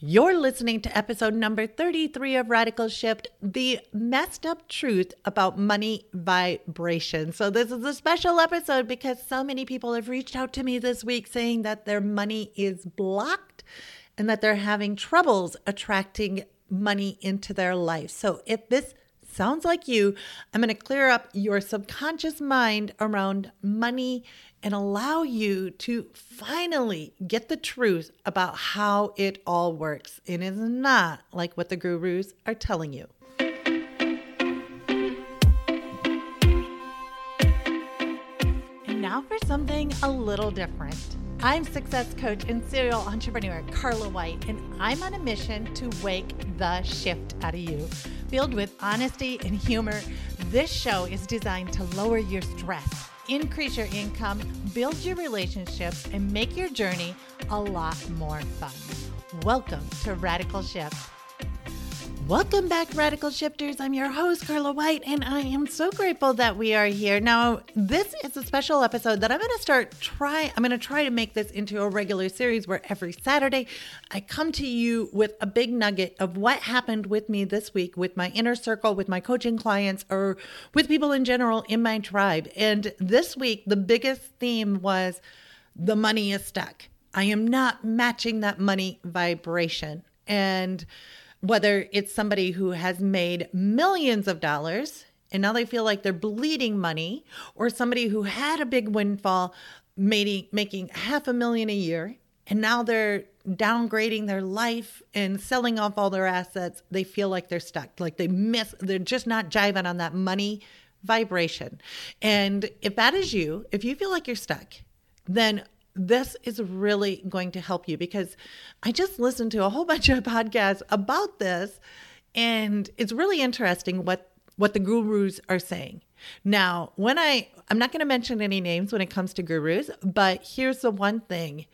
You're listening to episode number 33 of Radical Shift The Messed Up Truth About Money Vibration. So, this is a special episode because so many people have reached out to me this week saying that their money is blocked and that they're having troubles attracting money into their life. So, if this sounds like you, I'm going to clear up your subconscious mind around money and allow you to finally get the truth about how it all works. It is not like what the gurus are telling you. And now for something a little different. I'm success coach and serial entrepreneur Carla White, and I'm on a mission to wake the shift out of you. Filled with honesty and humor, this show is designed to lower your stress increase your income, build your relationships, and make your journey a lot more fun. Welcome to Radical Shift. Welcome back, Radical Shifters. I'm your host, Carla White, and I am so grateful that we are here. Now, this is a special episode that I'm going to start try I'm going to try to make this into a regular series where every Saturday I come to you with a big nugget of what happened with me this week with my inner circle, with my coaching clients, or with people in general in my tribe. And this week, the biggest theme was the money is stuck. I am not matching that money vibration. And whether it's somebody who has made millions of dollars and now they feel like they're bleeding money, or somebody who had a big windfall, making, making half a million a year, and now they're downgrading their life and selling off all their assets. They feel like they're stuck, like they miss, they're just not jiving on that money vibration. And if that is you, if you feel like you're stuck, then this is really going to help you because I just listened to a whole bunch of podcasts about this and it's really interesting what what the gurus are saying. Now, when I I'm not going to mention any names when it comes to gurus, but here's the one thing.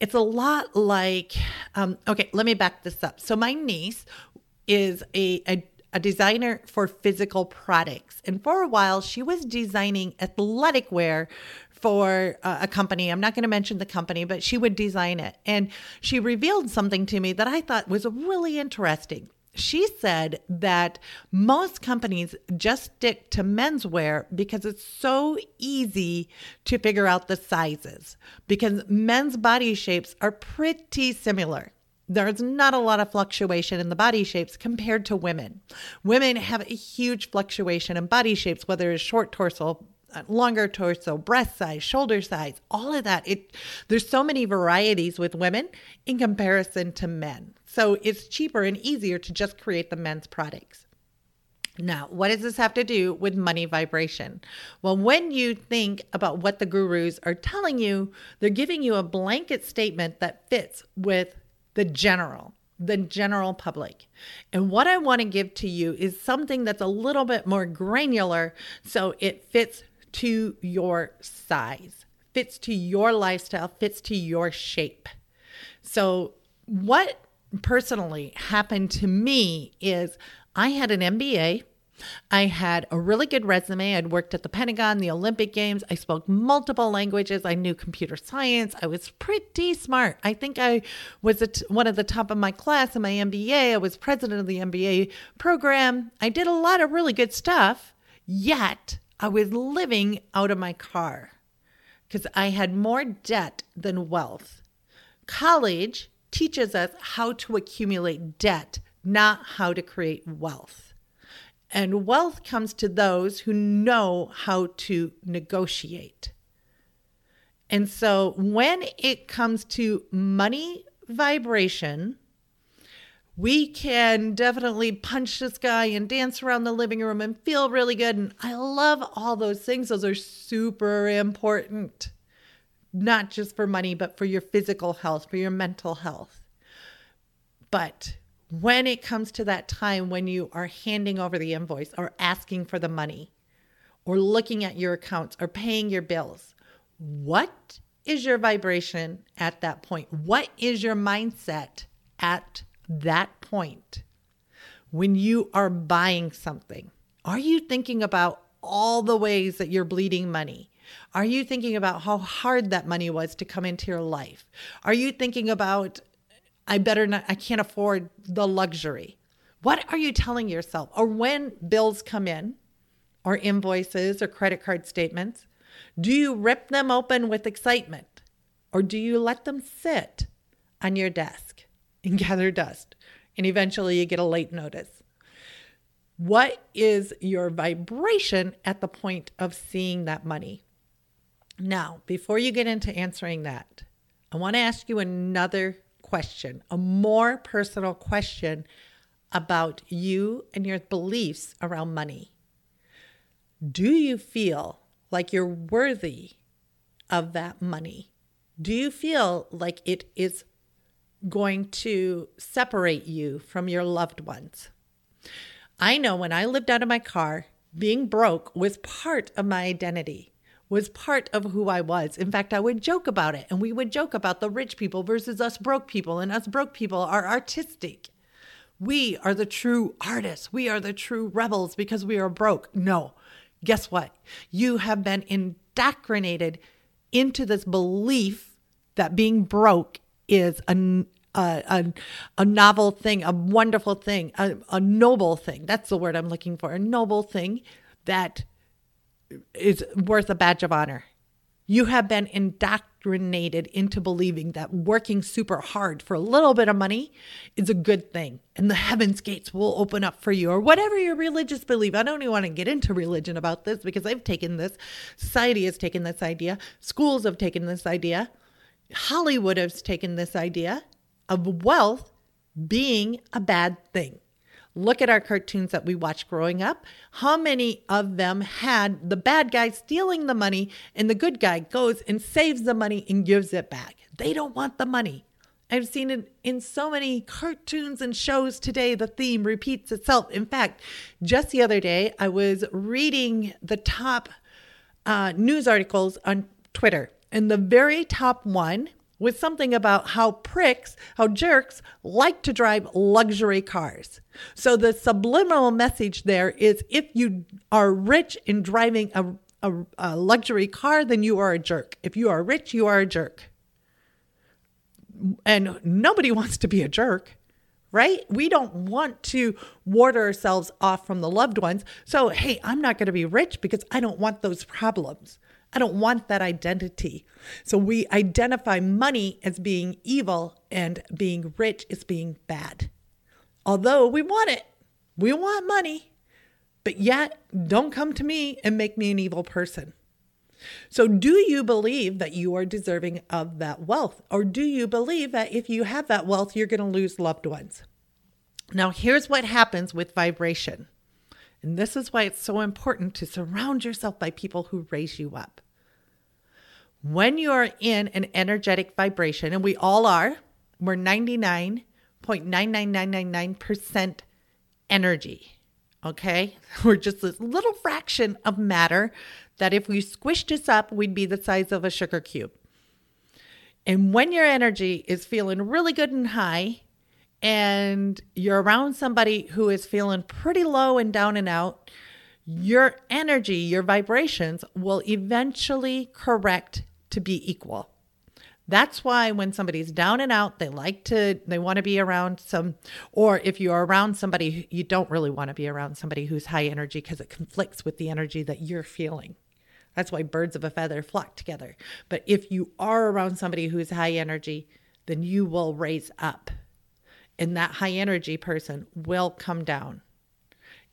It's a lot like um, okay, let me back this up. So my niece is a, a a designer for physical products. And for a while, she was designing athletic wear for uh, a company. I'm not going to mention the company, but she would design it. And she revealed something to me that I thought was really interesting. She said that most companies just stick to menswear because it's so easy to figure out the sizes because men's body shapes are pretty similar. There's not a lot of fluctuation in the body shapes compared to women. Women have a huge fluctuation in body shapes, whether it's short torso, uh, longer torso, breast size, shoulder size, all of that. It there's so many varieties with women in comparison to men. So it's cheaper and easier to just create the men's products. Now, what does this have to do with money vibration? Well, when you think about what the gurus are telling you, they're giving you a blanket statement that fits with the general the general public. And what I want to give to you is something that's a little bit more granular so it fits to your size, fits to your lifestyle, fits to your shape. So, what personally happened to me is I had an MBA. I had a really good resume. I'd worked at the Pentagon, the Olympic Games. I spoke multiple languages. I knew computer science. I was pretty smart. I think I was one of the top of my class in my MBA. I was president of the MBA program. I did a lot of really good stuff. Yet I was living out of my car because I had more debt than wealth. College teaches us how to accumulate debt, not how to create wealth. And wealth comes to those who know how to negotiate. And so when it comes to money vibration, we can definitely punch this guy and dance around the living room and feel really good. And I love all those things. Those are super important, not just for money, but for your physical health, for your mental health. But when it comes to that time when you are handing over the invoice or asking for the money or looking at your accounts or paying your bills, what is your vibration at that point? What is your mindset at that point when you are buying something? Are you thinking about all the ways that you're bleeding money? Are you thinking about how hard that money was to come into your life? Are you thinking about I better not, I can't afford the luxury. What are you telling yourself? Or when bills come in, or invoices or credit card statements, do you rip them open with excitement? Or do you let them sit on your desk and gather dust? And eventually you get a late notice. What is your vibration at the point of seeing that money? Now, before you get into answering that, I want to ask you another question, a more personal question about you and your beliefs around money. Do you feel like you're worthy of that money? Do you feel like it is going to separate you from your loved ones? I know when I lived out of my car, being broke was part of my identity, was part of who I was. In fact, I would joke about it, and we would joke about the rich people versus us broke people, and us broke people are artistic. We are the true artists. We are the true rebels because we are broke. No, guess what? You have been indoctrinated into this belief that being broke is a, a, a, a, novel thing, a wonderful thing, a, a noble thing. That's the word I'm looking for. A noble thing that is worth a badge of honor. You have been indoctrinated into believing that working super hard for a little bit of money is a good thing and the heavens gates will open up for you or whatever your religious belief. I don't even want to get into religion about this because I've taken this, society has taken this idea, schools have taken this idea, Hollywood has taken this idea of wealth being a bad thing. Look at our cartoons that we watched growing up. How many of them had the bad guy stealing the money and the good guy goes and saves the money and gives it back? They don't want the money. I've seen it in so many cartoons and shows today. The theme repeats itself. In fact, just the other day, I was reading the top uh, news articles on Twitter, and the very top one with something about how pricks, how jerks like to drive luxury cars. So the subliminal message there is if you are rich in driving a, a, a, luxury car, then you are a jerk. If you are rich, you are a jerk. And nobody wants to be a jerk, right? We don't want to ward ourselves off from the loved ones. So, hey, I'm not going to be rich because I don't want those problems. I don't want that identity. So we identify money as being evil and being rich as being bad. Although we want it, we want money, but yet don't come to me and make me an evil person. So, do you believe that you are deserving of that wealth? Or do you believe that if you have that wealth, you're going to lose loved ones? Now, here's what happens with vibration. And this is why it's so important to surround yourself by people who raise you up when you are in an energetic vibration, and we all are, we're 99.99999% energy. Okay. We're just this little fraction of matter that if we squished us up, we'd be the size of a sugar cube. And when your energy is feeling really good and high, and you're around somebody who is feeling pretty low and down and out, your energy, your vibrations will eventually correct to be equal. That's why when somebody's down and out, they like to, they want to be around some, or if you're around somebody, you don't really want to be around somebody who's high energy because it conflicts with the energy that you're feeling. That's why birds of a feather flock together. But if you are around somebody who's high energy, then you will raise up. And that high energy person will come down.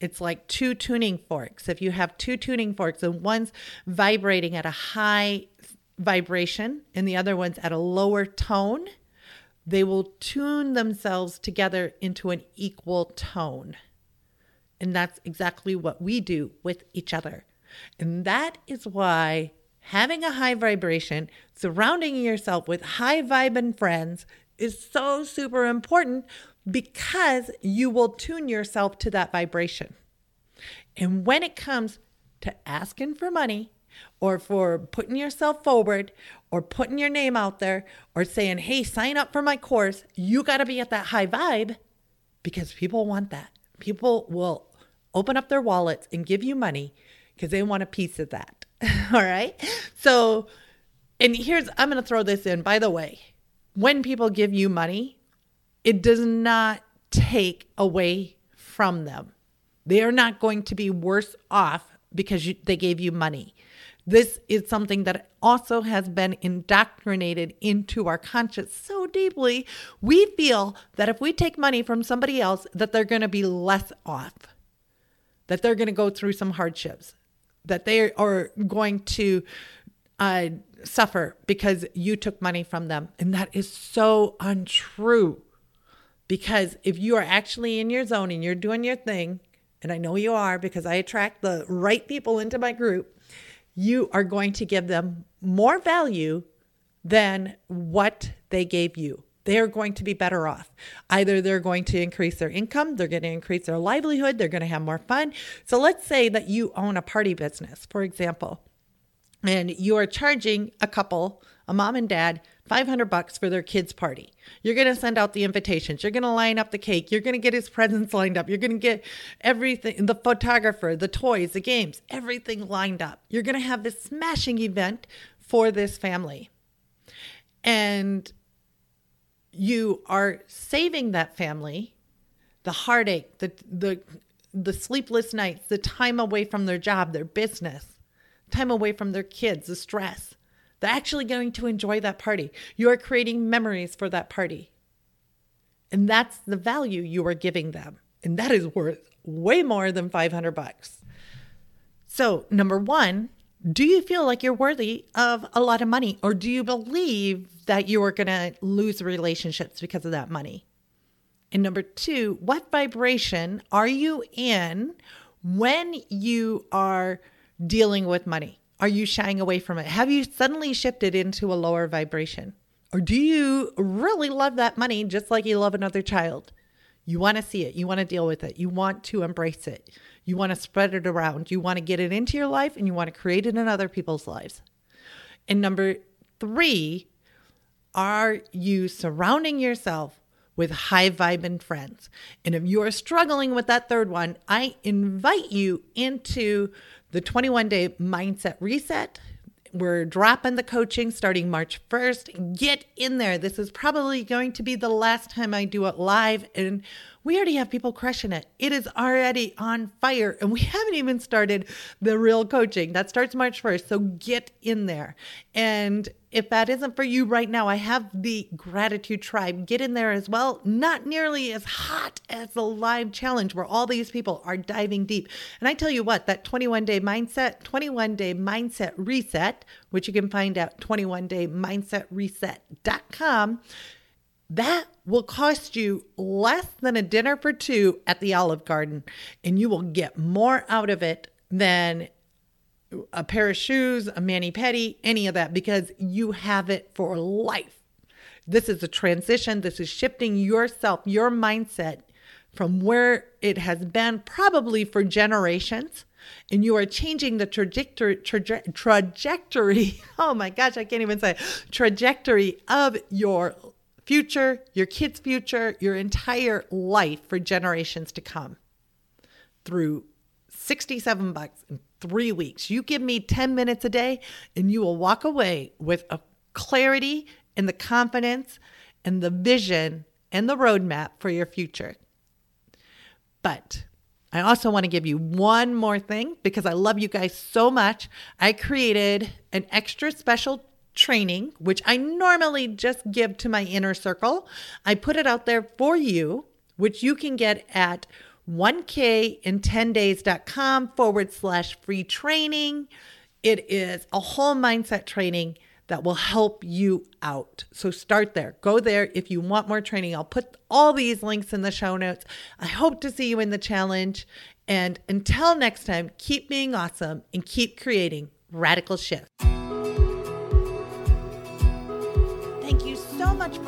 It's like two tuning forks. If you have two tuning forks and one's vibrating at a high vibration and the other one's at a lower tone, they will tune themselves together into an equal tone. And that's exactly what we do with each other. And that is why having a high vibration, surrounding yourself with high vibing friends is so super important because you will tune yourself to that vibration. And when it comes to asking for money, or for putting yourself forward or putting your name out there or saying, hey, sign up for my course, you got to be at that high vibe because people want that. People will open up their wallets and give you money because they want a piece of that. All right. So, and here's, I'm going to throw this in. By the way, when people give you money, it does not take away from them. They are not going to be worse off because you, they gave you money. This is something that also has been indoctrinated into our conscience so deeply. We feel that if we take money from somebody else that they're going to be less off. That they're going to go through some hardships. That they are going to uh, suffer because you took money from them. And that is so untrue. Because if you are actually in your zone and you're doing your thing, and I know you are because I attract the right people into my group, you are going to give them more value than what they gave you. They are going to be better off. Either they're going to increase their income, they're going to increase their livelihood, they're going to have more fun. So let's say that you own a party business, for example, and you are charging a couple, a mom and dad, 500 bucks for their kids party. You're going to send out the invitations. You're going to line up the cake. You're going to get his presents lined up. You're going to get everything, the photographer, the toys, the games, everything lined up. You're going to have this smashing event for this family. And you are saving that family the heartache, the the the sleepless nights, the time away from their job, their business, time away from their kids, the stress. They're actually going to enjoy that party. You are creating memories for that party. And that's the value you are giving them. And that is worth way more than 500 bucks. So, number 1, do you feel like you're worthy of a lot of money or do you believe that you are going to lose relationships because of that money? And number 2, what vibration are you in when you are dealing with money? Are you shying away from it? Have you suddenly shifted into a lower vibration? Or do you really love that money just like you love another child? You want to see it. You want to deal with it. You want to embrace it. You want to spread it around. You want to get it into your life and you want to create it in other people's lives. And number three, are you surrounding yourself with high vibing friends? And if you are struggling with that third one, I invite you into the 21 day mindset reset. We're dropping the coaching starting March 1st. Get in there. This is probably going to be the last time I do it live. And we already have people crushing it. It is already on fire. And we haven't even started the real coaching. That starts March 1st. So get in there. And if that isn't for you right now, I have the gratitude tribe. Get in there as well. Not nearly as hot as the live challenge where all these people are diving deep. And I tell you what, that 21 day mindset, 21 day mindset reset, which you can find at 21daymindsetreset.com, that will cost you less than a dinner for two at the Olive Garden. And you will get more out of it than a pair of shoes, a mani pedi, any of that, because you have it for life. This is a transition. This is shifting yourself, your mindset from where it has been probably for generations. And you are changing the trajectory, traje- trajectory. Oh my gosh, I can't even say trajectory of your future, your kids' future, your entire life for generations to come through 67 bucks in three weeks. You give me 10 minutes a day, and you will walk away with a clarity and the confidence and the vision and the roadmap for your future. But I also want to give you one more thing because I love you guys so much. I created an extra special training, which I normally just give to my inner circle. I put it out there for you, which you can get at 1kin10days.com forward slash free training. It is a whole mindset training that will help you out. So start there. Go there if you want more training. I'll put all these links in the show notes. I hope to see you in the challenge. And until next time, keep being awesome and keep creating radical shifts.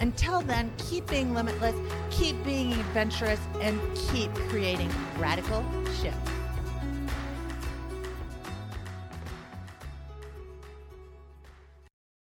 Until then, keep being limitless, keep being adventurous, and keep creating radical shifts.